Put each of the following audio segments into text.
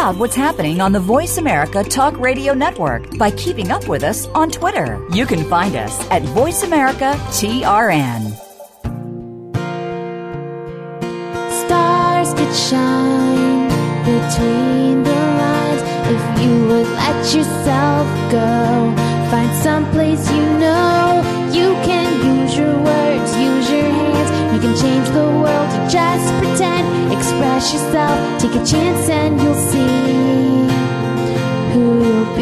out what's happening on the Voice America Talk Radio Network by keeping up with us on Twitter. You can find us at Voice America TRN. Stars could shine between the lines if you would let yourself go. Find someplace you know You can change the world. Just pretend, express yourself, take a chance, and you'll see who you'll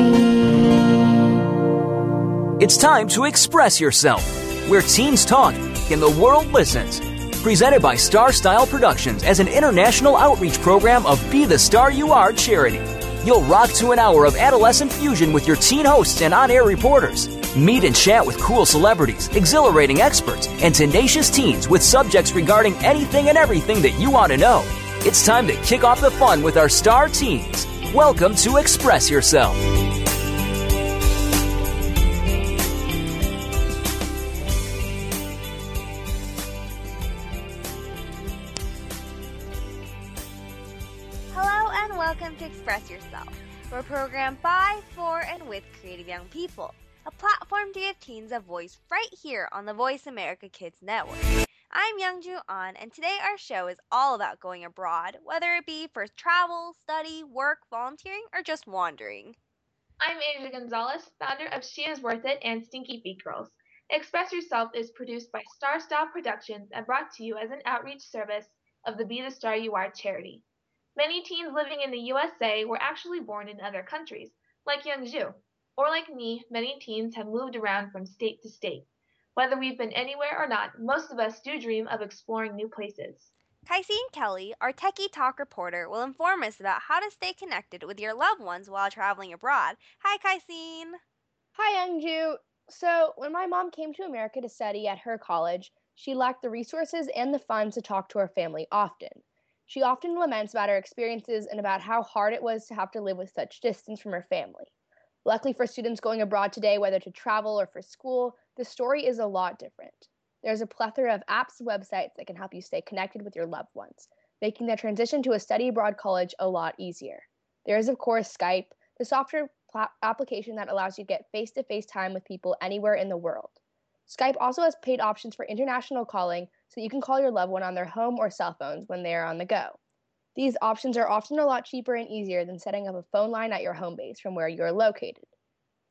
be. It's time to express yourself, where teens talk and the world listens. Presented by Star Style Productions as an international outreach program of Be the Star You Are charity. You'll rock to an hour of adolescent fusion with your teen hosts and on air reporters. Meet and chat with cool celebrities, exhilarating experts, and tenacious teens with subjects regarding anything and everything that you want to know. It's time to kick off the fun with our star teens. Welcome to Express Yourself. Hello and welcome to Express Yourself. We're programmed by, for, and with creative young people a platform to give teens a voice right here on the Voice America Kids Network. I'm Youngju An, and today our show is all about going abroad, whether it be for travel, study, work, volunteering, or just wandering. I'm Asia Gonzalez, founder of She Is Worth It and Stinky Feet Girls. Express Yourself is produced by Star Style Productions and brought to you as an outreach service of the Be the Star You Are charity. Many teens living in the USA were actually born in other countries, like Youngju, or like me, many teens have moved around from state to state. Whether we've been anywhere or not, most of us do dream of exploring new places. Kaisine Kelly, our Techie Talk reporter, will inform us about how to stay connected with your loved ones while traveling abroad. Hi, Kaisine. Hi, Youngju. So, when my mom came to America to study at her college, she lacked the resources and the funds to talk to her family often. She often laments about her experiences and about how hard it was to have to live with such distance from her family. Luckily for students going abroad today, whether to travel or for school, the story is a lot different. There's a plethora of apps and websites that can help you stay connected with your loved ones, making the transition to a study abroad college a lot easier. There is, of course, Skype, the software pl- application that allows you to get face to face time with people anywhere in the world. Skype also has paid options for international calling so you can call your loved one on their home or cell phones when they are on the go. These options are often a lot cheaper and easier than setting up a phone line at your home base from where you're located.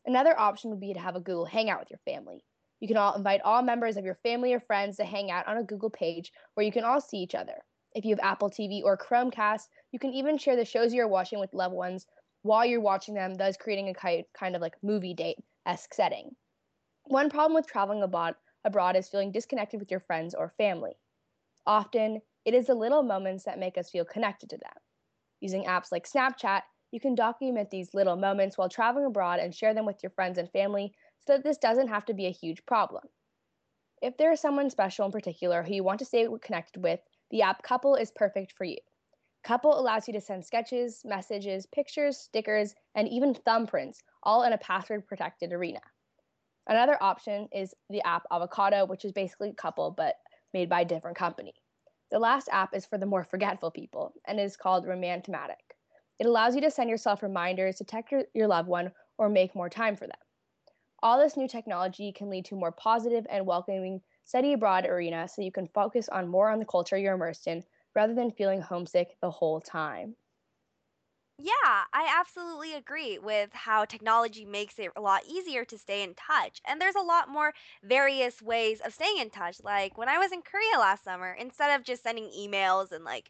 Another option would be to have a Google Hangout with your family. You can all invite all members of your family or friends to hang out on a Google page where you can all see each other. If you have Apple TV or Chromecast, you can even share the shows you're watching with loved ones while you're watching them, thus creating a kind of like movie date esque setting. One problem with traveling abroad, abroad is feeling disconnected with your friends or family. Often, it is the little moments that make us feel connected to them. Using apps like Snapchat, you can document these little moments while traveling abroad and share them with your friends and family so that this doesn't have to be a huge problem. If there is someone special in particular who you want to stay connected with, the app Couple is perfect for you. Couple allows you to send sketches, messages, pictures, stickers, and even thumbprints, all in a password protected arena. Another option is the app Avocado, which is basically Couple but made by a different company. The last app is for the more forgetful people and is called Romantomatic. It allows you to send yourself reminders to text your, your loved one or make more time for them. All this new technology can lead to more positive and welcoming study abroad arena so you can focus on more on the culture you're immersed in rather than feeling homesick the whole time. Yeah, I absolutely agree with how technology makes it a lot easier to stay in touch. And there's a lot more various ways of staying in touch. Like when I was in Korea last summer, instead of just sending emails and like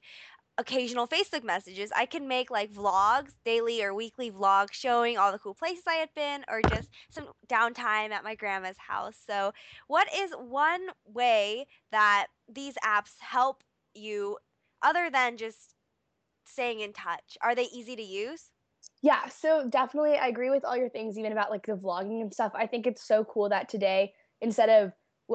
occasional Facebook messages, I can make like vlogs, daily or weekly vlogs showing all the cool places I had been or just some downtime at my grandma's house. So, what is one way that these apps help you other than just staying in touch? Are they easy to use? Yeah, so definitely I agree with all your things, even about like the vlogging and stuff. I think it's so cool that today, instead of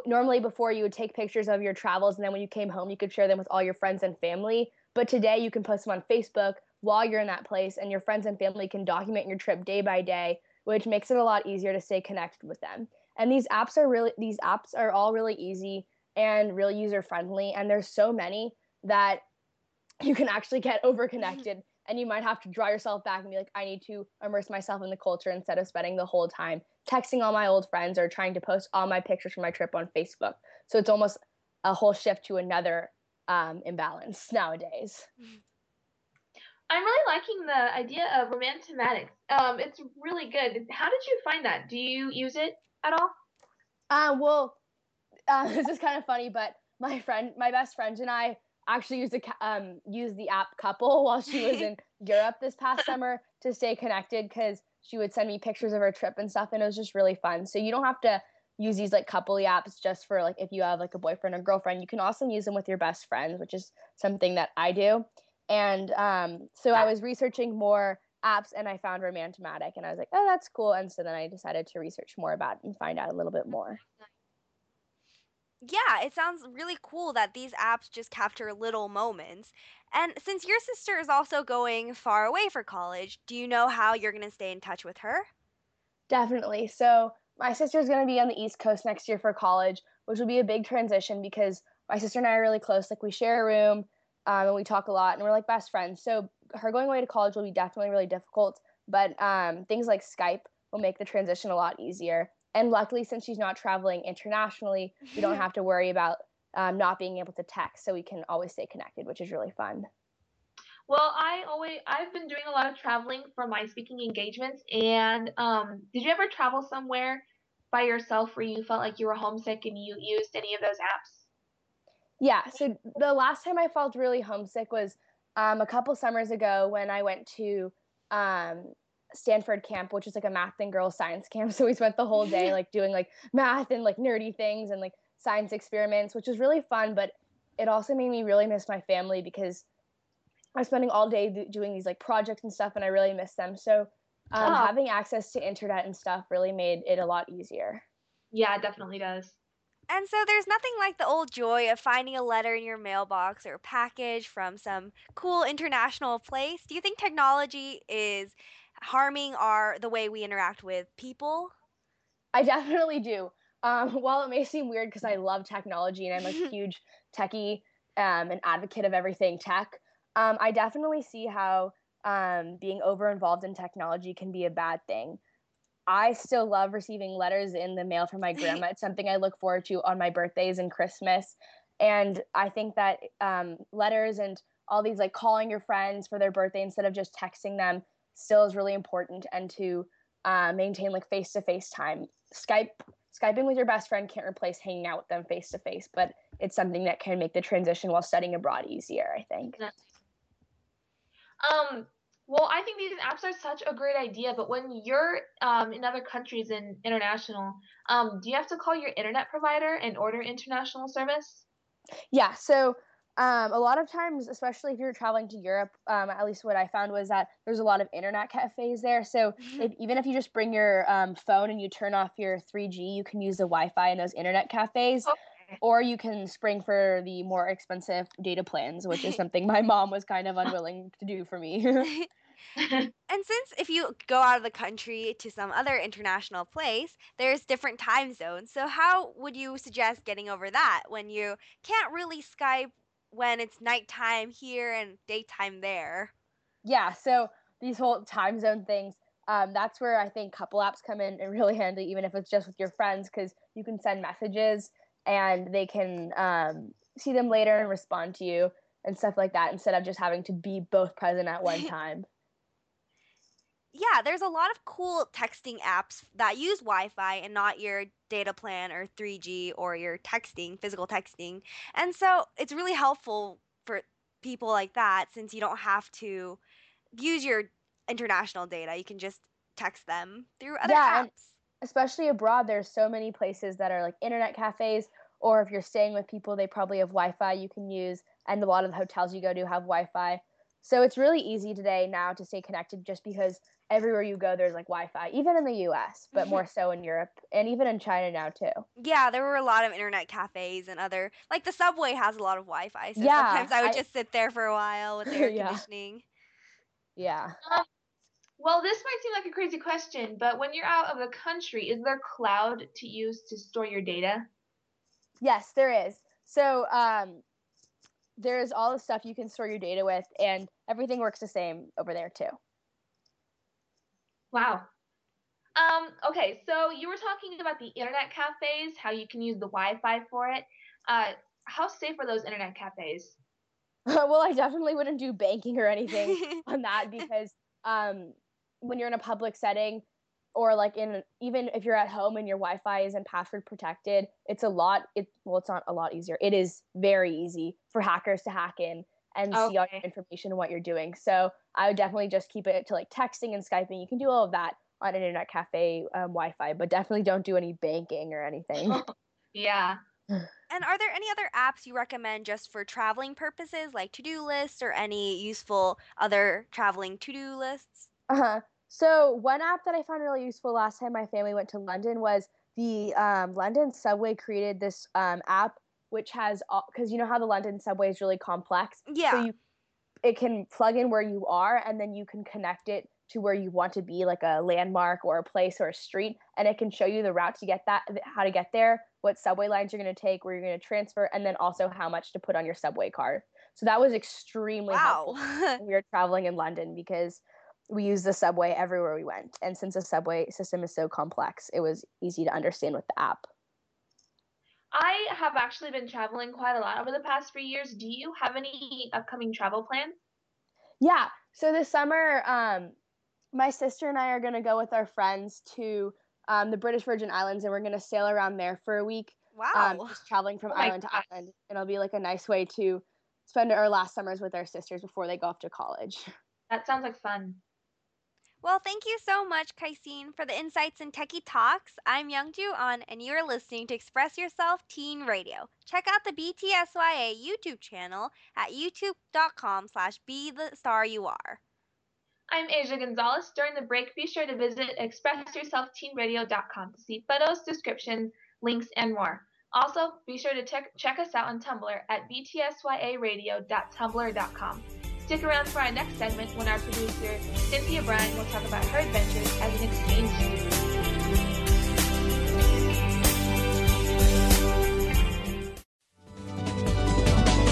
normally before you would take pictures of your travels and then when you came home, you could share them with all your friends and family. But today you can post them on Facebook while you're in that place, and your friends and family can document your trip day by day, which makes it a lot easier to stay connected with them. And these apps are really, these apps are all really easy and really user friendly. And there's so many that you can actually get overconnected and you might have to draw yourself back and be like, I need to immerse myself in the culture instead of spending the whole time texting all my old friends or trying to post all my pictures from my trip on Facebook. So it's almost a whole shift to another um, imbalance nowadays. I'm really liking the idea of romantomatics. Um, it's really good. How did you find that? Do you use it at all? Uh, well, uh, this is kind of funny, but my friend, my best friend, and I actually used the um used the app Couple while she was in Europe this past summer to stay connected because she would send me pictures of her trip and stuff, and it was just really fun. So you don't have to use these like couple apps just for like if you have like a boyfriend or girlfriend. You can also use them with your best friends, which is something that I do. And um, so I was researching more apps and I found Romantomatic and I was like, oh, that's cool. And so then I decided to research more about it and find out a little bit more. Yeah, it sounds really cool that these apps just capture little moments. And since your sister is also going far away for college, do you know how you're going to stay in touch with her? Definitely. So, my sister is going to be on the East Coast next year for college, which will be a big transition because my sister and I are really close. Like, we share a room um, and we talk a lot and we're like best friends. So, her going away to college will be definitely really difficult. But um, things like Skype will make the transition a lot easier. And luckily, since she's not traveling internationally, we don't have to worry about um, not being able to text. So we can always stay connected, which is really fun. Well, I always I've been doing a lot of traveling for my speaking engagements. And um, did you ever travel somewhere by yourself where you felt like you were homesick and you used any of those apps? Yeah. So the last time I felt really homesick was um, a couple summers ago when I went to um, Stanford camp, which is like a math and girls science camp. So we spent the whole day like doing like math and like nerdy things and like science experiments, which was really fun. But it also made me really miss my family because I was spending all day doing these like projects and stuff, and I really miss them. So um, oh. having access to internet and stuff really made it a lot easier. Yeah, it definitely does. And so there's nothing like the old joy of finding a letter in your mailbox or a package from some cool international place. Do you think technology is harming our the way we interact with people? I definitely do. Um, while it may seem weird because I love technology and I'm a huge techie, um, an advocate of everything tech, um, I definitely see how um, being over involved in technology can be a bad thing. I still love receiving letters in the mail from my grandma. it's something I look forward to on my birthdays and Christmas. And I think that um, letters and all these like calling your friends for their birthday instead of just texting them still is really important and to uh, maintain like face to face time. Skype Skyping with your best friend can't replace hanging out with them face to face, but it's something that can make the transition while studying abroad easier, I think. Um, well, I think these apps are such a great idea, but when you're um, in other countries and international, um, do you have to call your internet provider and order international service? Yeah, so um, a lot of times, especially if you're traveling to Europe, um, at least what I found was that there's a lot of internet cafes there. So mm-hmm. if, even if you just bring your um, phone and you turn off your 3G, you can use the Wi-Fi in those internet cafes. Okay. Or you can spring for the more expensive data plans, which is something my mom was kind of unwilling to do for me. and since if you go out of the country to some other international place, there's different time zones. So how would you suggest getting over that when you can't really Skype when it's nighttime here and daytime there. Yeah, so these whole time zone things, um, that's where I think couple apps come in and really handy, even if it's just with your friends, because you can send messages and they can um, see them later and respond to you and stuff like that instead of just having to be both present at one time yeah, there's a lot of cool texting apps that use Wi-Fi and not your data plan or 3G or your texting, physical texting. And so it's really helpful for people like that since you don't have to use your international data. You can just text them through other yeah, apps. especially abroad, there's so many places that are like internet cafes, or if you're staying with people, they probably have Wi-Fi you can use, and a lot of the hotels you go to have Wi-Fi. So it's really easy today now to stay connected just because everywhere you go there's like Wi-Fi, even in the US, but mm-hmm. more so in Europe and even in China now too. Yeah, there were a lot of internet cafes and other like the subway has a lot of Wi-Fi. So yeah, sometimes I would I, just sit there for a while with air yeah. conditioning. Yeah. Um, well, this might seem like a crazy question, but when you're out of the country, is there cloud to use to store your data? Yes, there is. So um, there's all the stuff you can store your data with, and everything works the same over there too. Wow. Um, okay, so you were talking about the internet cafes, how you can use the Wi-Fi for it. Uh, how safe are those internet cafes? well, I definitely wouldn't do banking or anything on that because um, when you're in a public setting or like in even if you're at home and your Wi-Fi isn't password protected, it's a lot. It well, it's not a lot easier. It is very easy for hackers to hack in and okay. see all your information and what you're doing. So I would definitely just keep it to like texting and skyping. You can do all of that on an internet cafe um, Wi-Fi, but definitely don't do any banking or anything. yeah. And are there any other apps you recommend just for traveling purposes, like to do lists or any useful other traveling to do lists? Uh huh. So, one app that I found really useful last time my family went to London was the um, London subway created this um, app which has because you know how the London subway is really complex. Yeah. So you, it can plug in where you are, and then you can connect it to where you want to be, like a landmark or a place or a street, and it can show you the route to get that, how to get there, what subway lines you're going to take, where you're going to transfer, and then also how much to put on your subway card. So that was extremely wow. helpful we were traveling in London because we used the subway everywhere we went. And since the subway system is so complex, it was easy to understand with the app. I have actually been traveling quite a lot over the past three years. Do you have any upcoming travel plans? Yeah. So this summer, um, my sister and I are going to go with our friends to um, the British Virgin Islands, and we're going to sail around there for a week. Wow. Um, just traveling from oh island to island. And it'll be like a nice way to spend our last summers with our sisters before they go off to college. That sounds like fun. Well, thank you so much, Kaisine, for the insights and techie talks. I'm Youngju An, and you're listening to Express Yourself Teen Radio. Check out the BTSYA YouTube channel at youtube.com slash be the star you are. I'm Asia Gonzalez. During the break, be sure to visit expressyourselfteenradio.com to see photos, descriptions, links, and more. Also, be sure to check, check us out on Tumblr at btsyaradio.tumblr.com. Stick around for our next segment when our producer, Cynthia Bryan, will talk about her adventures as an exchange student.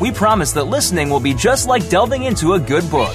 We promise that listening will be just like delving into a good book.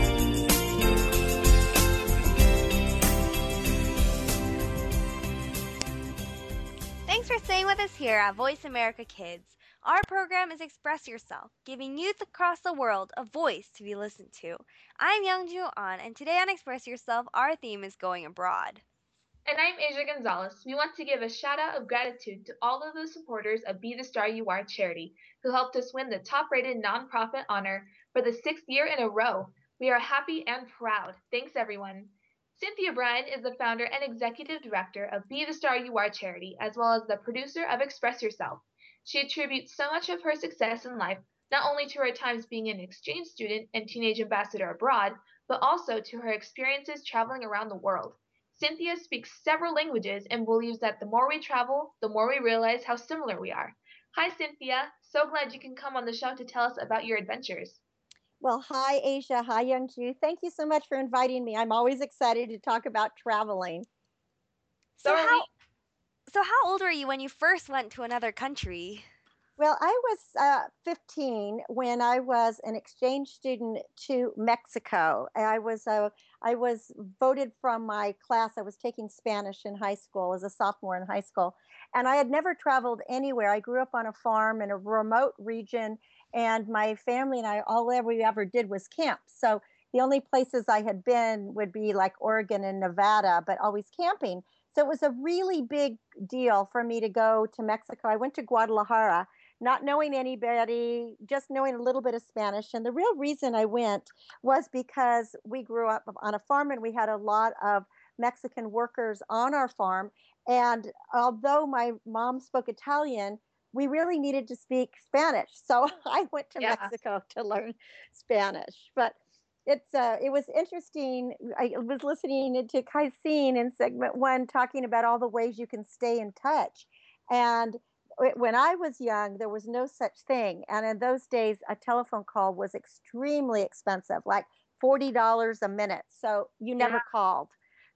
Here at Voice America Kids. Our program is Express Yourself, giving youth across the world a voice to be listened to. I'm Youngju An, and today on Express Yourself, our theme is going abroad. And I'm Asia Gonzalez. We want to give a shout out of gratitude to all of the supporters of Be the Star You Are charity who helped us win the top rated nonprofit honor for the sixth year in a row. We are happy and proud. Thanks, everyone. Cynthia Bryan is the founder and executive director of Be the Star You Are charity, as well as the producer of Express Yourself. She attributes so much of her success in life not only to her times being an exchange student and teenage ambassador abroad, but also to her experiences traveling around the world. Cynthia speaks several languages and believes that the more we travel, the more we realize how similar we are. Hi, Cynthia. So glad you can come on the show to tell us about your adventures. Well, hi, Asia. Hi, Youngju. Thank you so much for inviting me. I'm always excited to talk about traveling. So, how, so how old were you when you first went to another country? Well, I was uh, 15 when I was an exchange student to Mexico. I was uh, I was voted from my class. I was taking Spanish in high school as a sophomore in high school, and I had never traveled anywhere. I grew up on a farm in a remote region, and my family and I all we ever did was camp. So the only places I had been would be like Oregon and Nevada, but always camping. So it was a really big deal for me to go to Mexico. I went to Guadalajara not knowing anybody, just knowing a little bit of Spanish. And the real reason I went was because we grew up on a farm and we had a lot of Mexican workers on our farm. And although my mom spoke Italian, we really needed to speak Spanish. So I went to yeah. Mexico to learn Spanish. But it's uh, it was interesting. I was listening to Kaisine in segment one talking about all the ways you can stay in touch. And when I was young, there was no such thing. And in those days, a telephone call was extremely expensive, like $40 a minute. So you never yeah. called.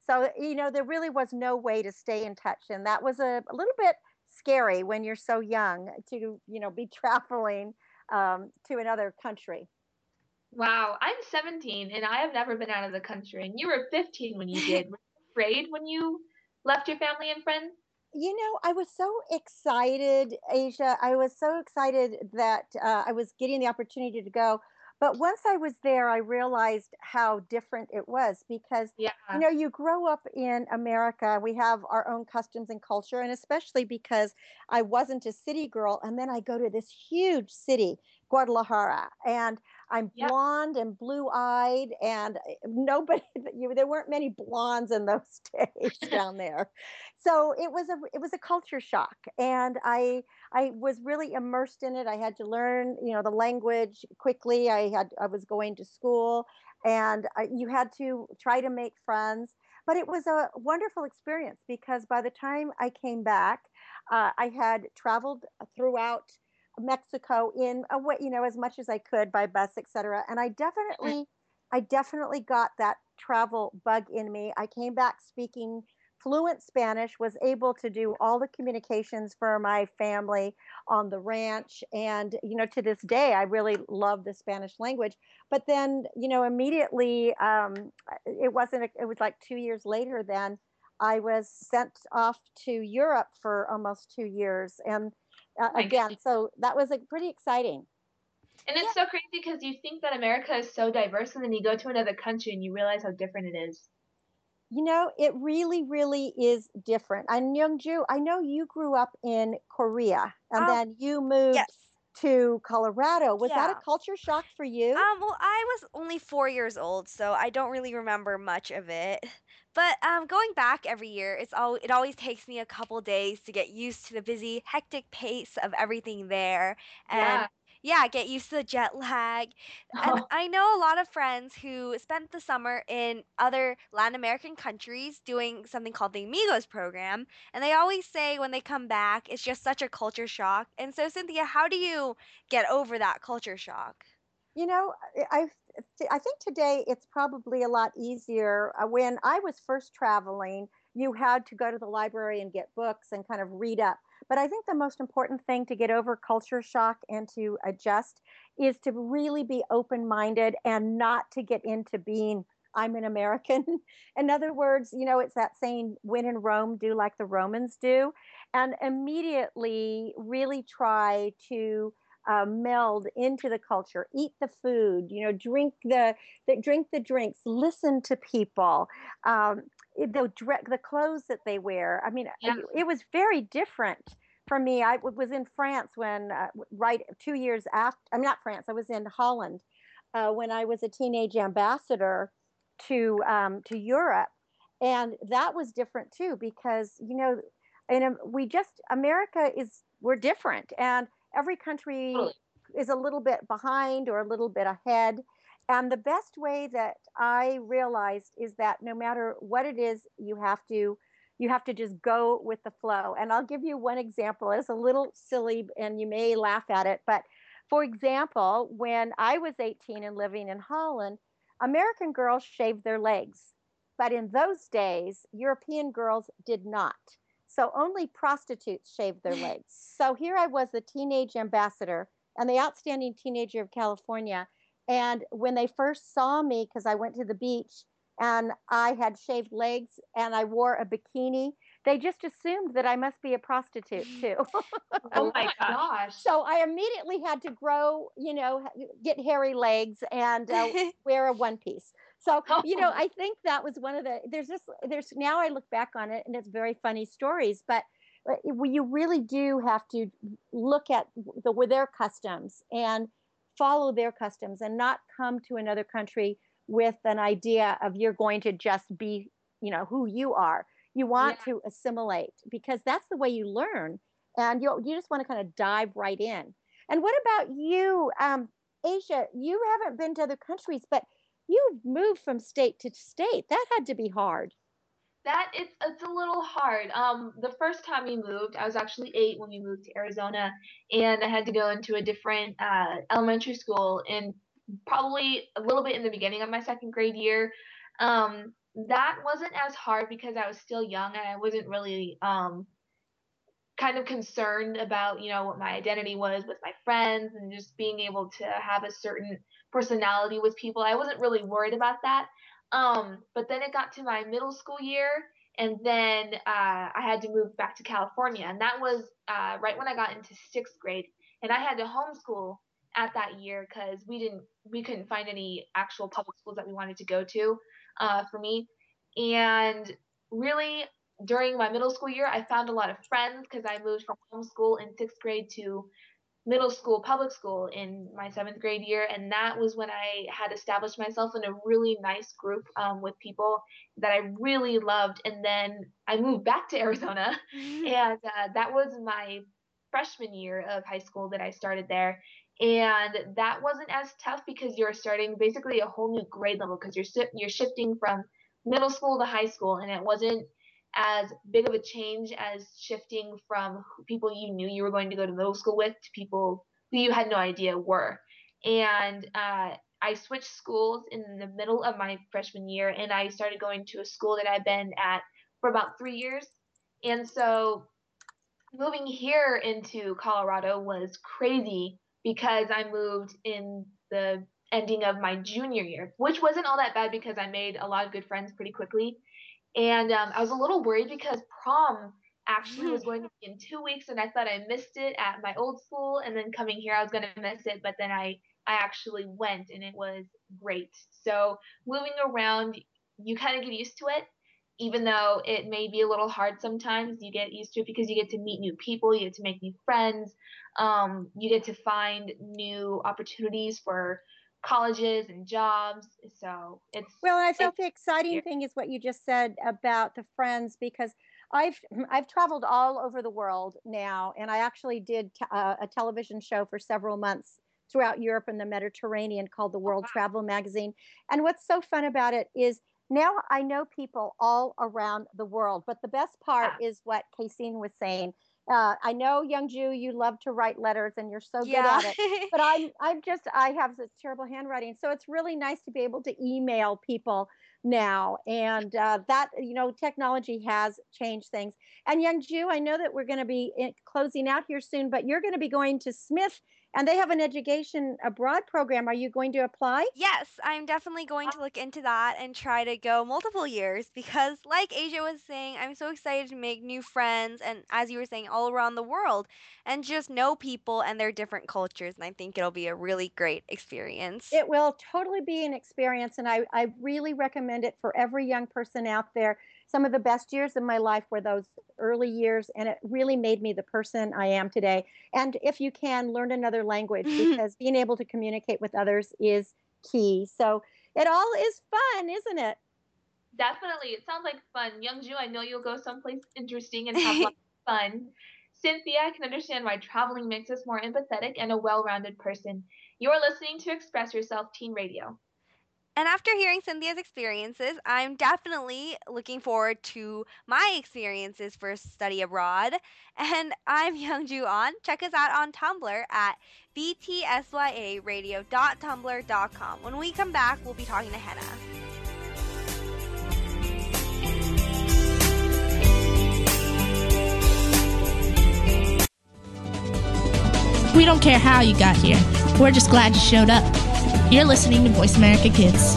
So, you know, there really was no way to stay in touch. And that was a, a little bit scary when you're so young to, you know, be traveling um, to another country. Wow, I'm 17 and I have never been out of the country. And you were 15 when you did. were you afraid when you left your family and friends? you know, I was so excited, Asia. I was so excited that uh, I was getting the opportunity to go. But once I was there, I realized how different it was because, yeah. you know, you grow up in America. We have our own customs and culture. And especially because I wasn't a city girl. And then I go to this huge city, Guadalajara. And I'm yep. blonde and blue eyed, and eh, nobody, you, there weren't many blondes in those days down there. So it was a it was a culture shock, and I I was really immersed in it. I had to learn, you know, the language quickly. I had I was going to school, and I, you had to try to make friends. But it was a wonderful experience because by the time I came back, uh, I had traveled throughout Mexico in a way, you know, as much as I could by bus, etc. And I definitely, I definitely got that travel bug in me. I came back speaking fluent Spanish, was able to do all the communications for my family on the ranch. And, you know, to this day, I really love the Spanish language. But then, you know, immediately, um, it wasn't, it was like two years later then, I was sent off to Europe for almost two years. And uh, again. So that was like pretty exciting. And it's yeah. so crazy because you think that America is so diverse, and then you go to another country and you realize how different it is. You know, it really, really is different. And Youngju, I know you grew up in Korea, and oh, then you moved yes. To Colorado. Was yeah. that a culture shock for you? Um, well, I was only four years old, so I don't really remember much of it. But um, going back every year, it's all it always takes me a couple days to get used to the busy, hectic pace of everything there, and yeah, yeah get used to the jet lag. And oh. I know a lot of friends who spent the summer in other Latin American countries doing something called the Amigos program, and they always say when they come back, it's just such a culture shock. And so, Cynthia, how do you get over that culture shock? You know, I I think today it's probably a lot easier. Uh, when I was first traveling, you had to go to the library and get books and kind of read up. But I think the most important thing to get over culture shock and to adjust is to really be open minded and not to get into being I'm an American. in other words, you know, it's that saying, when in Rome, do like the Romans do. And immediately really try to uh, meld into the culture, eat the food, you know, drink the, the drink the drinks, listen to people, um, the the clothes that they wear. I mean, yeah. it, it was very different for me. I was in France when uh, right two years after. I'm not France. I was in Holland uh, when I was a teenage ambassador to um, to Europe, and that was different too because you know, and we just America is we're different, and every country totally. is a little bit behind or a little bit ahead. And the best way that I realized is that no matter what it is, you have to you have to just go with the flow. And I'll give you one example. It's a little silly and you may laugh at it, but for example, when I was 18 and living in Holland, American girls shaved their legs. But in those days, European girls did not. So only prostitutes shaved their legs. So here I was, the teenage ambassador and the outstanding teenager of California. And when they first saw me, because I went to the beach and I had shaved legs and I wore a bikini, they just assumed that I must be a prostitute too. oh my gosh. So I immediately had to grow, you know, get hairy legs and uh, wear a one piece. So, you know, I think that was one of the, there's just, there's now I look back on it and it's very funny stories, but you really do have to look at the, their customs and follow their customs and not come to another country with an idea of you're going to just be, you know, who you are you want yeah. to assimilate because that's the way you learn, and you you just want to kind of dive right in. And what about you, um, Asia? You haven't been to other countries, but you've moved from state to state. That had to be hard. That it's it's a little hard. Um, the first time we moved, I was actually eight when we moved to Arizona, and I had to go into a different uh, elementary school, and probably a little bit in the beginning of my second grade year. Um, that wasn't as hard because I was still young and I wasn't really um kind of concerned about, you know, what my identity was with my friends and just being able to have a certain personality with people. I wasn't really worried about that. Um, but then it got to my middle school year and then uh, I had to move back to California. And that was uh, right when I got into sixth grade. And I had to homeschool at that year because we didn't we couldn't find any actual public schools that we wanted to go to uh, for me. And really, during my middle school year, I found a lot of friends because I moved from homeschool in sixth grade to middle school public school in my seventh grade year and that was when i had established myself in a really nice group um, with people that i really loved and then i moved back to arizona. And uh, that was my freshman year of high school that i started there. And that wasn't as tough because you're starting basically a whole new grade level because you're you're shifting from middle school to high school and it wasn't as big of a change as shifting from people you knew you were going to go to middle school with to people who you had no idea were and uh, i switched schools in the middle of my freshman year and i started going to a school that i've been at for about three years and so moving here into colorado was crazy because I moved in the ending of my junior year, which wasn't all that bad because I made a lot of good friends pretty quickly. And um, I was a little worried because prom actually was going to be in two weeks, and I thought I missed it at my old school. And then coming here, I was going to miss it, but then I I actually went, and it was great. So moving around, you kind of get used to it. Even though it may be a little hard sometimes, you get used to it because you get to meet new people, you get to make new friends um, you get to find new opportunities for colleges and jobs. So it's well. I felt the exciting thing is what you just said about the friends because I've I've traveled all over the world now, and I actually did t- uh, a television show for several months throughout Europe and the Mediterranean called the World oh, wow. Travel Magazine. And what's so fun about it is now I know people all around the world. But the best part yeah. is what Kaisine was saying uh, I know, Youngju, you love to write letters and you're so yeah. good at it. But I'm, I'm just, I have this terrible handwriting, so it's really nice to be able to email people now, and uh, that you know, technology has changed things. And Youngju, I know that we're going to be closing out here soon, but you're going to be going to Smith and they have an education abroad program. Are you going to apply? Yes, I'm definitely going to look into that and try to go multiple years because, like Asia was saying, I'm so excited to make new friends and, as you were saying, all around the world and just know people and their different cultures. And I think it'll be a really great experience. It will totally be an experience, and I, I really recommend it for every young person out there. Some of the best years of my life were those early years, and it really made me the person I am today. And if you can, learn another language because being able to communicate with others is key. So it all is fun, isn't it? Definitely. It sounds like fun. Youngju, I know you'll go someplace interesting and have lots of fun. Cynthia, I can understand why traveling makes us more empathetic and a well rounded person. You're listening to Express Yourself Teen Radio. And after hearing Cynthia's experiences, I'm definitely looking forward to my experiences for study abroad. And I'm Youngju An. Check us out on Tumblr at btsyaradio.tumblr.com. When we come back, we'll be talking to Hannah. We don't care how you got here. We're just glad you showed up. You're listening to Voice America Kids.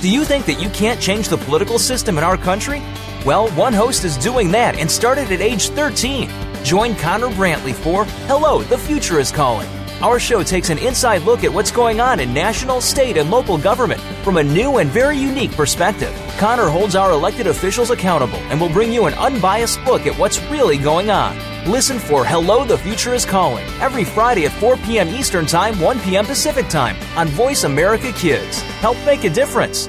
Do you think that you can't change the political system in our country? Well, one host is doing that and started at age 13. Join Connor Brantley for Hello, the Future is Calling. Our show takes an inside look at what's going on in national, state, and local government from a new and very unique perspective. Connor holds our elected officials accountable and will bring you an unbiased look at what's really going on. Listen for Hello, the Future is Calling every Friday at 4 p.m. Eastern Time, 1 p.m. Pacific Time on Voice America Kids. Help make a difference.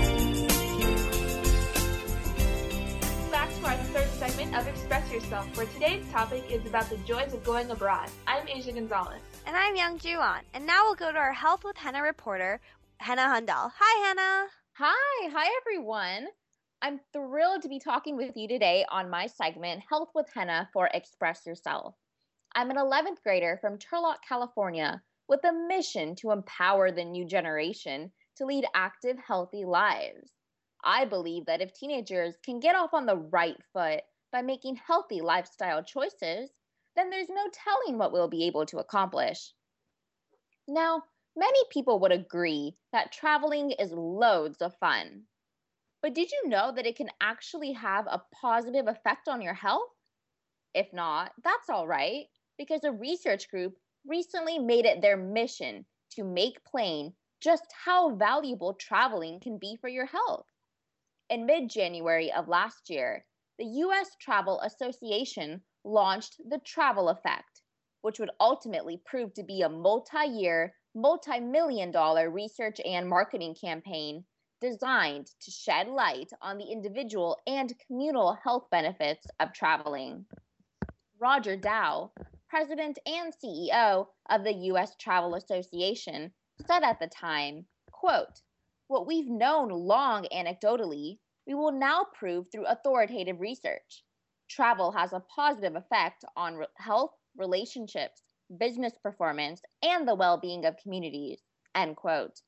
Today's topic is about the joys of going abroad. I'm Asia Gonzalez. And I'm Youngju An. And now we'll go to our Health with Henna reporter, Henna Hundal. Hi, Henna. Hi, hi everyone. I'm thrilled to be talking with you today on my segment, Health with Henna for Express Yourself. I'm an 11th grader from Turlock, California, with a mission to empower the new generation to lead active, healthy lives. I believe that if teenagers can get off on the right foot by making healthy lifestyle choices, then there's no telling what we'll be able to accomplish. Now, many people would agree that traveling is loads of fun. But did you know that it can actually have a positive effect on your health? If not, that's all right, because a research group recently made it their mission to make plain just how valuable traveling can be for your health. In mid January of last year, the US Travel Association launched the Travel Effect, which would ultimately prove to be a multi year, multi million dollar research and marketing campaign designed to shed light on the individual and communal health benefits of traveling. Roger Dow, president and CEO of the US Travel Association, said at the time, quote, what we've known long anecdotally, we will now prove through authoritative research. Travel has a positive effect on re- health, relationships, business performance, and the well being of communities. End quote.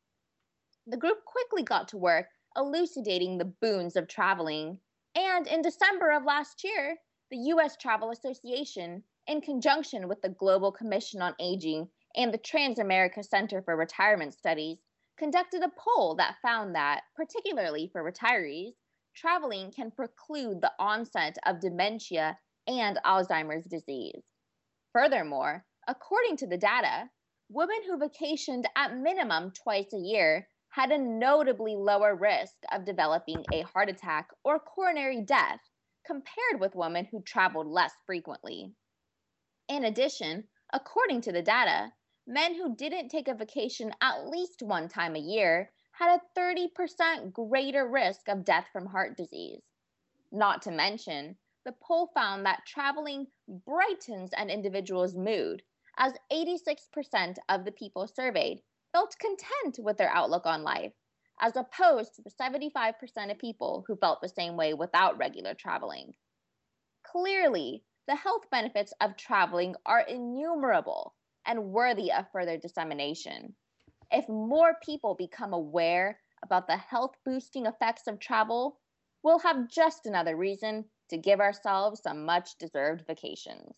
The group quickly got to work elucidating the boons of traveling, and in December of last year, the U.S. Travel Association in conjunction with the Global Commission on Aging and the Transamerica Center for Retirement Studies, conducted a poll that found that, particularly for retirees, traveling can preclude the onset of dementia and Alzheimer's disease. Furthermore, according to the data, women who vacationed at minimum twice a year had a notably lower risk of developing a heart attack or coronary death compared with women who traveled less frequently. In addition, according to the data, men who didn't take a vacation at least one time a year had a 30% greater risk of death from heart disease. Not to mention, the poll found that traveling brightens an individual's mood, as 86% of the people surveyed felt content with their outlook on life, as opposed to the 75% of people who felt the same way without regular traveling. Clearly, the health benefits of traveling are innumerable and worthy of further dissemination. If more people become aware about the health boosting effects of travel, we'll have just another reason to give ourselves some much deserved vacations.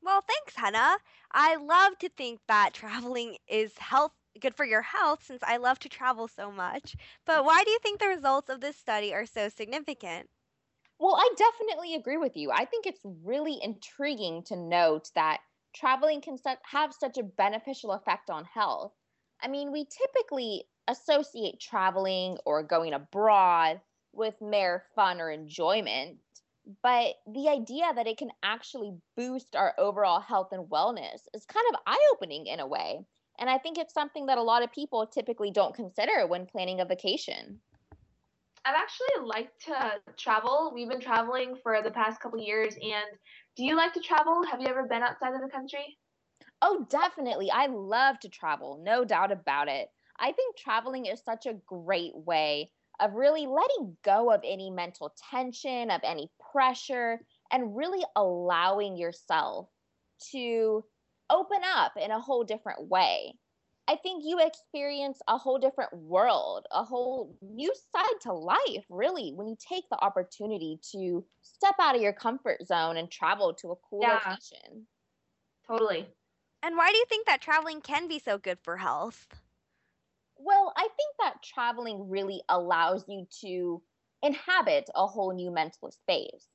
Well, thanks, Hannah. I love to think that traveling is health good for your health since I love to travel so much. But why do you think the results of this study are so significant? Well, I definitely agree with you. I think it's really intriguing to note that traveling can have such a beneficial effect on health. I mean, we typically associate traveling or going abroad with mere fun or enjoyment, but the idea that it can actually boost our overall health and wellness is kind of eye opening in a way. And I think it's something that a lot of people typically don't consider when planning a vacation. I've actually liked to travel. We've been traveling for the past couple years. And do you like to travel? Have you ever been outside of the country? Oh, definitely. I love to travel, no doubt about it. I think traveling is such a great way of really letting go of any mental tension, of any pressure, and really allowing yourself to open up in a whole different way. I think you experience a whole different world, a whole new side to life, really, when you take the opportunity to step out of your comfort zone and travel to a cool yeah. location. Totally. And why do you think that traveling can be so good for health? Well, I think that traveling really allows you to inhabit a whole new mental space.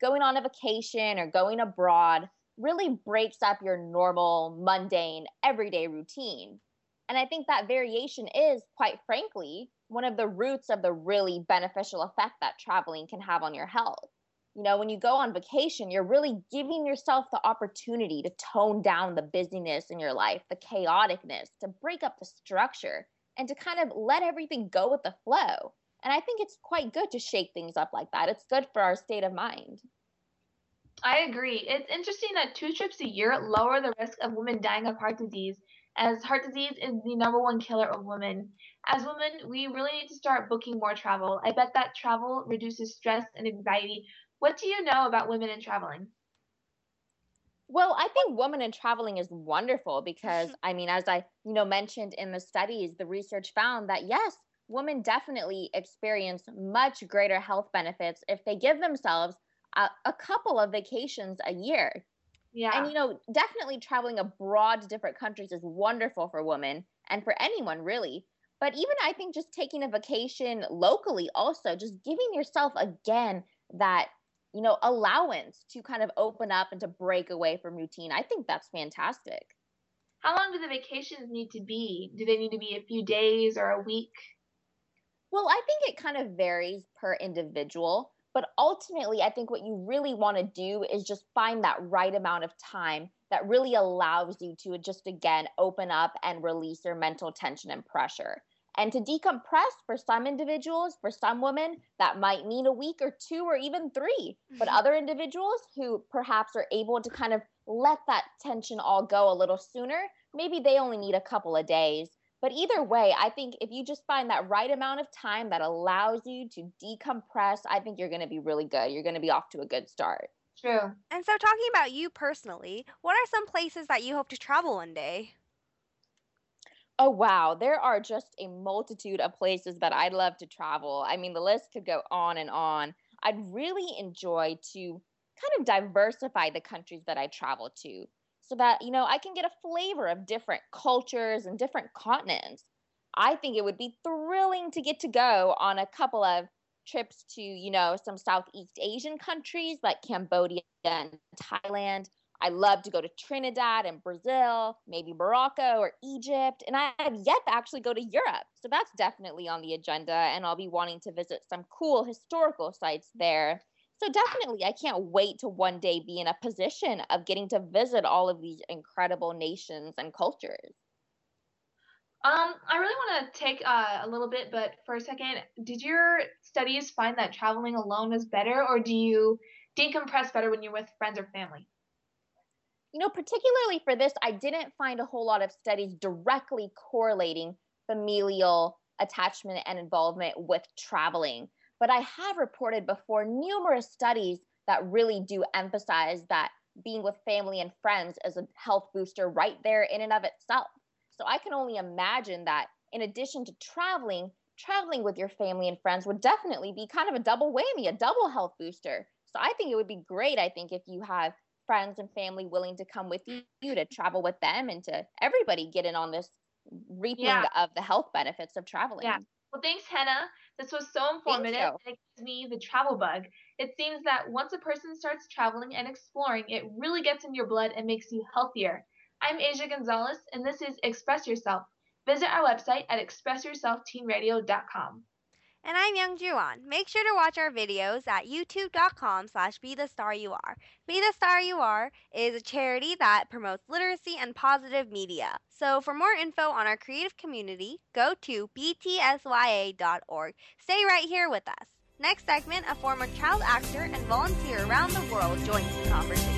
Going on a vacation or going abroad really breaks up your normal, mundane, everyday routine. And I think that variation is, quite frankly, one of the roots of the really beneficial effect that traveling can have on your health. You know, when you go on vacation, you're really giving yourself the opportunity to tone down the busyness in your life, the chaoticness, to break up the structure, and to kind of let everything go with the flow. And I think it's quite good to shake things up like that. It's good for our state of mind. I agree. It's interesting that two trips a year lower the risk of women dying of heart disease, as heart disease is the number one killer of women. As women, we really need to start booking more travel. I bet that travel reduces stress and anxiety. What do you know about women in traveling? Well, I think women in traveling is wonderful because I mean, as I you know mentioned in the studies, the research found that yes, women definitely experience much greater health benefits if they give themselves a, a couple of vacations a year. Yeah. And you know, definitely traveling abroad to different countries is wonderful for women and for anyone really. But even I think just taking a vacation locally also, just giving yourself again that, you know, allowance to kind of open up and to break away from routine. I think that's fantastic. How long do the vacations need to be? Do they need to be a few days or a week? Well, I think it kind of varies per individual. But ultimately, I think what you really want to do is just find that right amount of time that really allows you to just again open up and release your mental tension and pressure. And to decompress for some individuals, for some women, that might mean a week or two or even three. But mm-hmm. other individuals who perhaps are able to kind of let that tension all go a little sooner, maybe they only need a couple of days. But either way, I think if you just find that right amount of time that allows you to decompress, I think you're going to be really good. You're going to be off to a good start. True. And so, talking about you personally, what are some places that you hope to travel one day? Oh, wow. There are just a multitude of places that I'd love to travel. I mean, the list could go on and on. I'd really enjoy to kind of diversify the countries that I travel to so that, you know, I can get a flavor of different cultures and different continents. I think it would be thrilling to get to go on a couple of trips to, you know, some Southeast Asian countries like Cambodia and Thailand. I love to go to Trinidad and Brazil, maybe Morocco or Egypt, and I have yet to actually go to Europe. So that's definitely on the agenda, and I'll be wanting to visit some cool historical sites there. So definitely, I can't wait to one day be in a position of getting to visit all of these incredible nations and cultures. Um, I really want to take uh, a little bit, but for a second, did your studies find that traveling alone is better, or do you decompress better when you're with friends or family? You know, particularly for this, I didn't find a whole lot of studies directly correlating familial attachment and involvement with traveling. But I have reported before numerous studies that really do emphasize that being with family and friends is a health booster right there in and of itself. So I can only imagine that in addition to traveling, traveling with your family and friends would definitely be kind of a double whammy, a double health booster. So I think it would be great, I think, if you have friends and family willing to come with you to travel with them and to everybody get in on this reaping yeah. of the health benefits of traveling. Yeah. Well, thanks, Henna. This was so informative. It gives me the travel bug. It seems that once a person starts traveling and exploring, it really gets in your blood and makes you healthier. I'm Asia Gonzalez, and this is Express Yourself. Visit our website at expressyourselfteenradio.com. And I'm Youngju An. Make sure to watch our videos at youtube.com slash be the star you are. Be the Star You Are is a charity that promotes literacy and positive media. So for more info on our creative community, go to btsya.org. Stay right here with us. Next segment, a former child actor and volunteer around the world joins the conversation.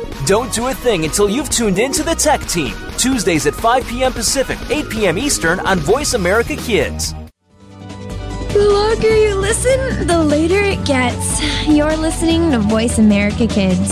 Don't do a thing until you've tuned in to the Tech Team. Tuesdays at 5 p.m. Pacific, 8 p.m. Eastern on Voice America Kids. The longer you listen, the later it gets. You're listening to Voice America Kids.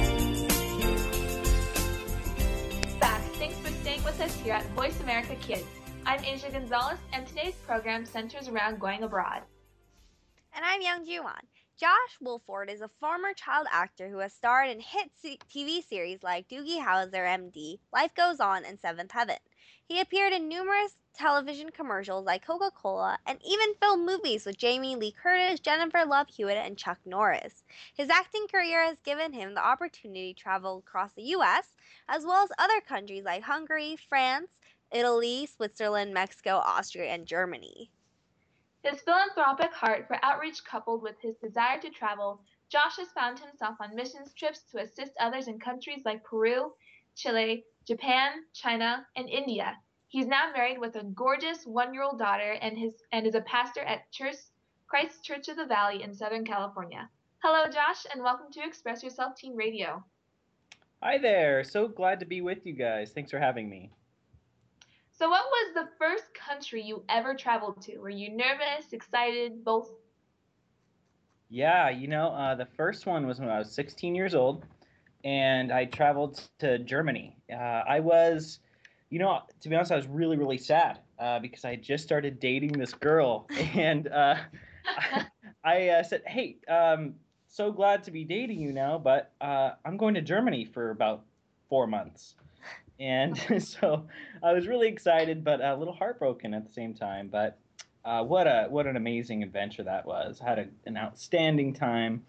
Asia Gonzalez, and today's program centers around going abroad. And I'm Youngju An. Josh Wolford is a former child actor who has starred in hit TV series like Doogie Howser, MD, Life Goes On, and Seventh Heaven. He appeared in numerous television commercials like Coca Cola and even film movies with Jamie Lee Curtis, Jennifer Love Hewitt, and Chuck Norris. His acting career has given him the opportunity to travel across the U.S., as well as other countries like Hungary, France, Italy, Switzerland, Mexico, Austria, and Germany. His philanthropic heart for outreach coupled with his desire to travel, Josh has found himself on missions trips to assist others in countries like Peru, Chile, Japan, China, and India. He's now married with a gorgeous one-year-old daughter and his and is a pastor at Church, Christ Church of the Valley in Southern California. Hello, Josh, and welcome to Express Yourself Teen Radio. Hi there. So glad to be with you guys. Thanks for having me. So, what was the first country you ever traveled to? Were you nervous, excited, both? Yeah, you know, uh, the first one was when I was 16 years old, and I traveled to Germany. Uh, I was, you know, to be honest, I was really, really sad uh, because I just started dating this girl, and uh, I, I uh, said, "Hey, um, so glad to be dating you now, but uh, I'm going to Germany for about four months." And so I was really excited, but a little heartbroken at the same time. But uh, what a what an amazing adventure that was! I had a, an outstanding time.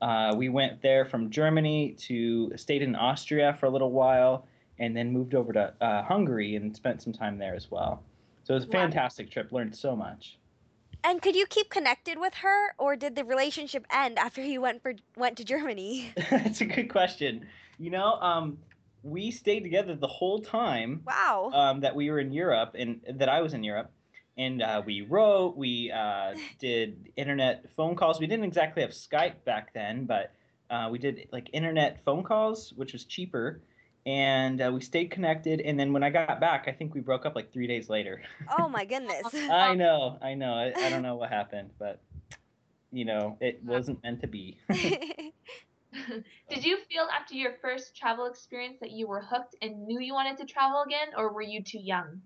Uh, we went there from Germany to stayed in Austria for a little while, and then moved over to uh, Hungary and spent some time there as well. So it was a Wow. fantastic trip. Learned so much. And could you keep connected with her, or did the relationship end after you went for went to Germany? That's a good question. You know, um, we stayed together the whole time. Wow. Um, that we were in Europe and that I was in Europe, and uh, we wrote, we uh, did internet phone calls. We didn't exactly have Skype back then, but uh, we did like internet phone calls, which was cheaper. And uh, we stayed connected. And then when I got back, I think we broke up like three days later. Oh my goodness. I know, I know. I, I don't know what happened, but you know, it wasn't meant to be. Did you feel after your first travel experience that you were hooked and knew you wanted to travel again, or were you too young?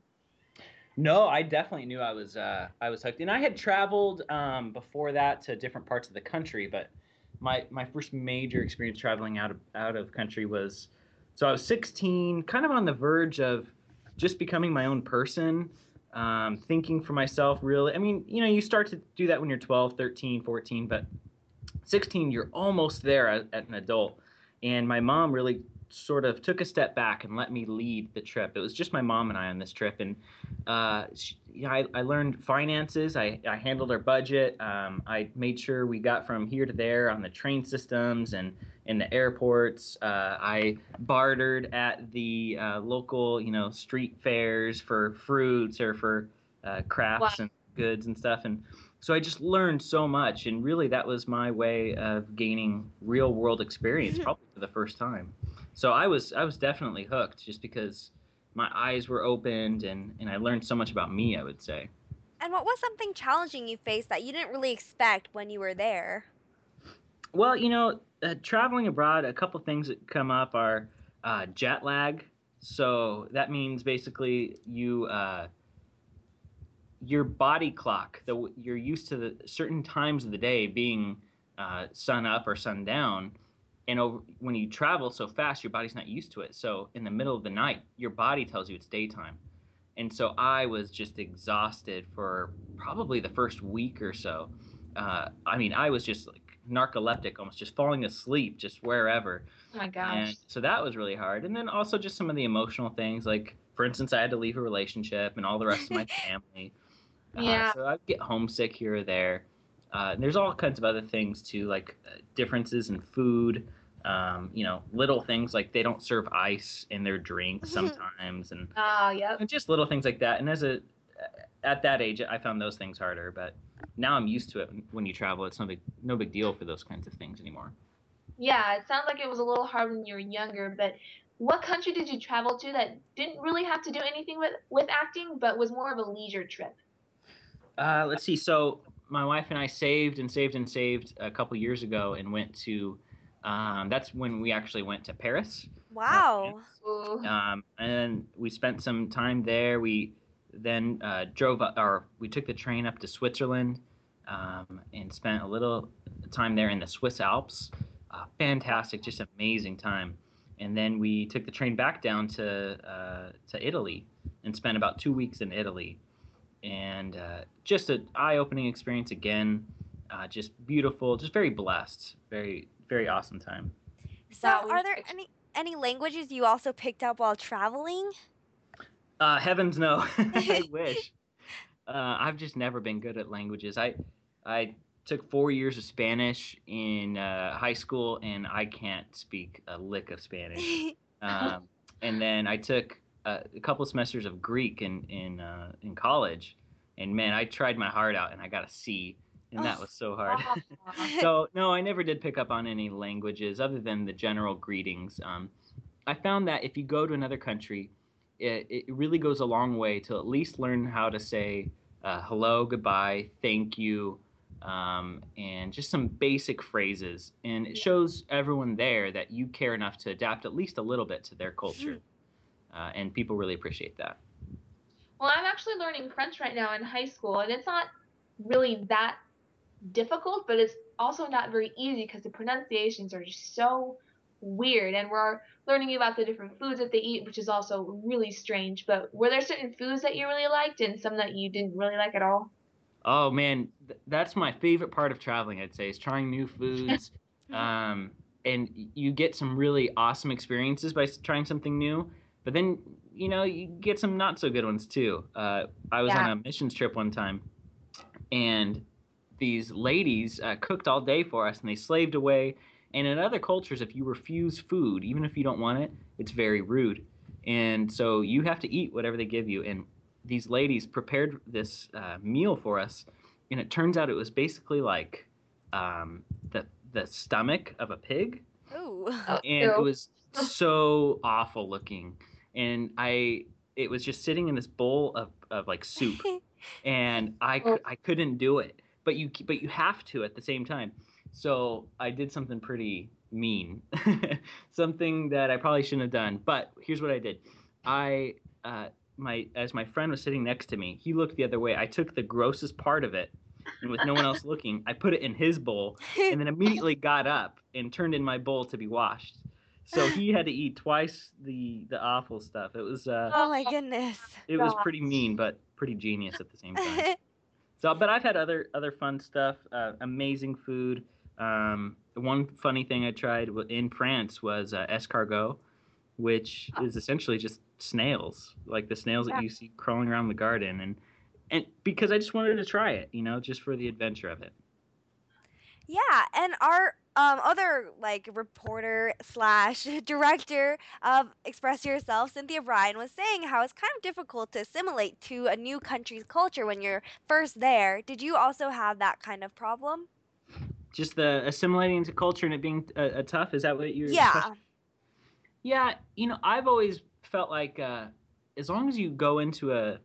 No, I definitely knew I was uh, I was hooked, and I had traveled um, before that to different parts of the country. But my my first major experience traveling out of out of country was so I was 16, kind of on the verge of just becoming my own person, um, thinking for myself. Really, I mean, you know, you start to do that when you're 12, 13, 14, but 16, you're almost there as, as an adult. And my mom really sort of took a step back and let me lead the trip. It was just my mom and I on this trip, and uh, she, know, I, I learned finances. I, I handled our budget. Um, I made sure we got from here to there on the train systems and in the airports. Uh, I bartered at the uh, local, you know, street fairs for fruits or for uh, crafts Wow. and goods and stuff. And so I just learned so much, and really that was my way of gaining real world experience, probably for the first time. So I was I was definitely hooked, just because my eyes were opened and and I learned so much about me. I would say. and what was something challenging you faced that you didn't really expect when you were there? Well, you know, uh, traveling abroad, a couple things that come up are uh, jet lag. So that means basically you uh, your body clock, the you're used to the certain times of the day being uh, sun up or sun down, and over, when you travel so fast, your body's not used to it. So in the middle of the night, your body tells you it's daytime. And so I was just exhausted for probably the first week or so. Uh, I mean, I was just like narcoleptic, almost just falling asleep, just wherever. Oh my gosh. And so that was really hard. And then also just some of the emotional things, like for instance, I had to leave a relationship and all the rest of my family. Uh, Yeah. so I'd get homesick here or there. Uh, and there's all kinds of other things too, like uh, differences in food. Um, you know, little things like they don't serve ice in their drinks sometimes, and Oh, yep. and just little things like that. And as a at that age, I found those things harder, but now I'm used to it. When you travel, it's no big no big deal for those kinds of things anymore. Yeah, it sounds like it was a little hard when you were younger, but what country did you travel to that didn't really have to do anything with, with acting, but was more of a leisure trip? Uh, let's see. So my wife and I saved and saved and saved a couple years ago and went to. Um, that's when we actually went to Paris. Wow. Um, and we spent some time there. We then uh, drove up, or we took the train up to Switzerland. Um, and spent a little time there in the Swiss Alps. Uh, fantastic, just amazing time. And then we took the train back down to uh, to Italy and spent about two weeks in Italy, and uh, just an eye-opening experience again. Uh, just beautiful, just very blessed, very very awesome time. So, are there any any languages you also picked up while traveling? Uh, heavens no, I wish. Uh, I've just never been good at languages. I I took four years of Spanish in uh, high school, and I can't speak a lick of Spanish. um, and then I took a, a couple semesters of Greek in in uh, in college, and man, I tried my heart out, and I got a C, and that was so hard. so no, I never did pick up on any languages other than the general greetings. Um, I found that if you go to another country, it, it really goes a long way to at least learn how to say uh, hello, goodbye, thank you, um, and just some basic phrases. And it shows everyone there that you care enough to adapt at least a little bit to their culture. Uh, and people really appreciate that. Well, I'm actually learning French right now in high school, and it's not really that difficult, but it's also not very easy because the pronunciations are just so weird. And we're learning about the different foods that they eat, which is also really strange. But were there certain foods that you really liked and some that you didn't really like at all? Oh man, th- that's my favorite part of traveling. I'd say is trying new foods, um, and you get some really awesome experiences by trying something new. But then you know you get some not so good ones too. Uh, I was on a missions trip one time, and these ladies uh, cooked all day for us, and they slaved away. And in other cultures, if you refuse food, even if you don't want it, it's very rude. And so you have to eat whatever they give you. And these ladies prepared this uh, meal for us, and it turns out it was basically like um, the the stomach of a pig, Ooh. and it was so awful looking. And I, it was just sitting in this bowl of, of like soup, and I I couldn't do it. But you but you have to at the same time. So I did something pretty mean, something that I probably shouldn't have done. But here's what I did. I uh, my as my friend was sitting next to me, he looked the other way. I took the grossest part of it, and with no one else looking, I put it in his bowl, and then immediately got up and turned in my bowl to be washed. So he had to eat twice the the awful stuff. It was uh, oh my goodness. it was pretty mean, but pretty genius at the same time. So, but I've had other other fun stuff. Uh, amazing food. Um, one funny thing I tried in France was uh, escargot, which is essentially just snails, like the snails that you see crawling around the garden, and and because I just wanted to try it, you know, just for the adventure of it. Yeah, and our um, other like reporter slash director of Express Yourself, Cynthia Bryan, was saying how it's kind of difficult to assimilate to a new country's culture when you're first there. Did you also have that kind of problem? Just the assimilating to culture and it being uh, uh, tough. Is that what you're? Yeah. Yeah, you know, I've always felt like uh, as long as you go into a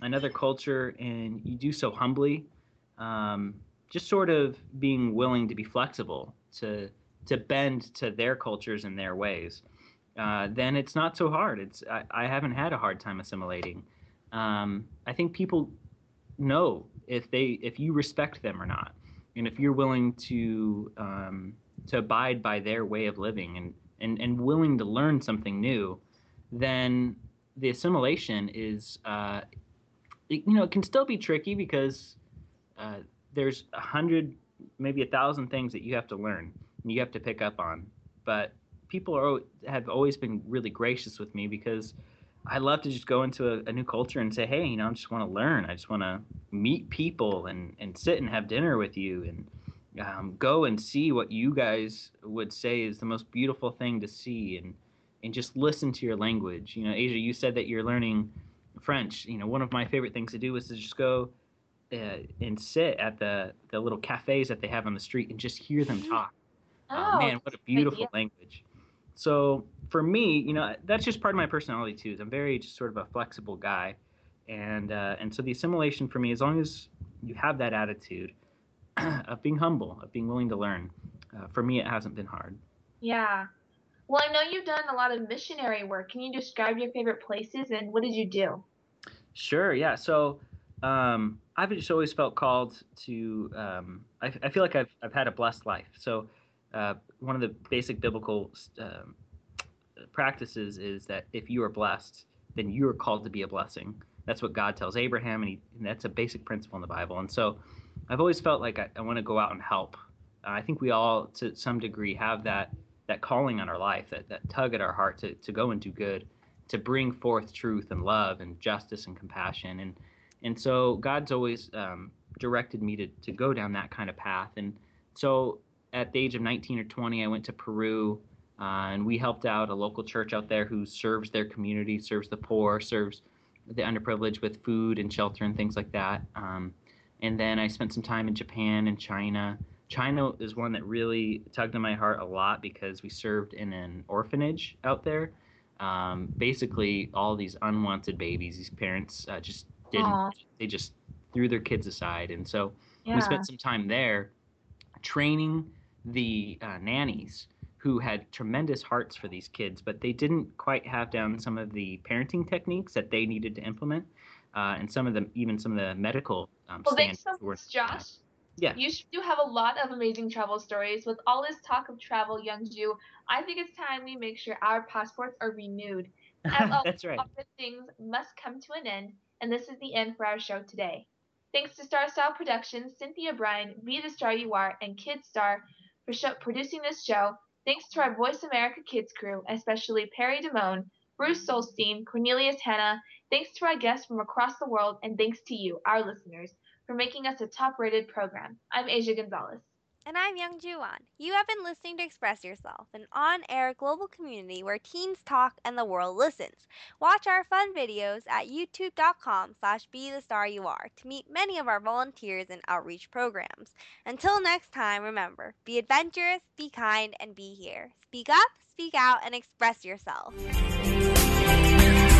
another culture and you do so humbly, um, just sort of being willing to be flexible to to bend to their cultures and their ways, uh, then it's not so hard. It's I, I haven't had a hard time assimilating. Um, I think people know if they if you respect them or not, and if you're willing to um, to abide by their way of living and, and and willing to learn something new, then the assimilation is uh, it, you know it can still be tricky because uh, there's a hundred maybe a thousand things that you have to learn and you have to pick up on but people are have always been really gracious with me because I love to just go into a, a new culture and say, hey, you know, I just want to learn. I just want to meet people and, and sit and have dinner with you and um, go and see what you guys would say is the most beautiful thing to see and and just listen to your language. You know, Asia, you said that you're learning French. You know, one of my favorite things to do is to just go uh, and sit at the the little cafes that they have on the street and just hear them talk. Oh, Uh, man, what a beautiful language. So for me, you know, that's just part of my personality too. Is I'm very just sort of a flexible guy, and uh, and so the assimilation for me, as long as you have that attitude of being humble, of being willing to learn, uh, for me, it hasn't been hard. Yeah. Well, I know you've done a lot of missionary work. Can you describe your favorite places and what did you do? Sure, yeah. So um, I've just always felt called to. Um, I, I feel like I've I've had a blessed life. So uh, one of the basic biblical um, practices is that if you are blessed, then you are called to be a blessing. That's what God tells Abraham, and, he, and that's a basic principle in the Bible. And so I've always felt like I, I want to go out and help. Uh, I think we all, to some degree, have that that calling on our life, that, that tug at our heart to, to go and do good, to bring forth truth and love and justice and compassion. And and so God's always um, directed me to, to go down that kind of path. And so at the age of 19 or 20, I went to Peru uh, and we helped out a local church out there who serves their community, serves the poor, serves the underprivileged with food and shelter and things like that. Um, and then I spent some time in Japan and China. China is one that really tugged on my heart a lot because we served in an orphanage out there. Um, basically, all these unwanted babies, these parents uh, just didn't, Aww. they just threw their kids aside. And so yeah. we spent some time there training the uh, nannies who had tremendous hearts for these kids, but they didn't quite have down some of the parenting techniques that they needed to implement, uh, and some of them, even some of the medical um, well, thanks much, Josh. Yeah. You do have a lot of amazing travel stories. With all this talk of travel, Youngju, I think it's time we make sure our passports are renewed. That's right. All Things must come to an end, and this is the end for our show today. Thanks to Star Style Productions, Cynthia Bryan, Be the Star You Are, and Kid Star for show- producing this show. Thanks to our Voice America Kids crew, especially Perry Damone, Bruce Solstein, Cornelius Hanna. Thanks to our guests from across the world, and thanks to you, our listeners, for making us a top rated program. I'm Asia Gonzalez. And I'm Youngju An. You have been listening to Express Yourself, an on air global community where teens talk and the world listens. Watch our fun videos at youtube.com slash be the star you are to meet many of our volunteers and outreach programs. Until next time, remember be adventurous, be kind, and be here. Speak up, speak out, and express yourself.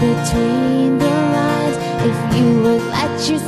between the lines if you would let yourself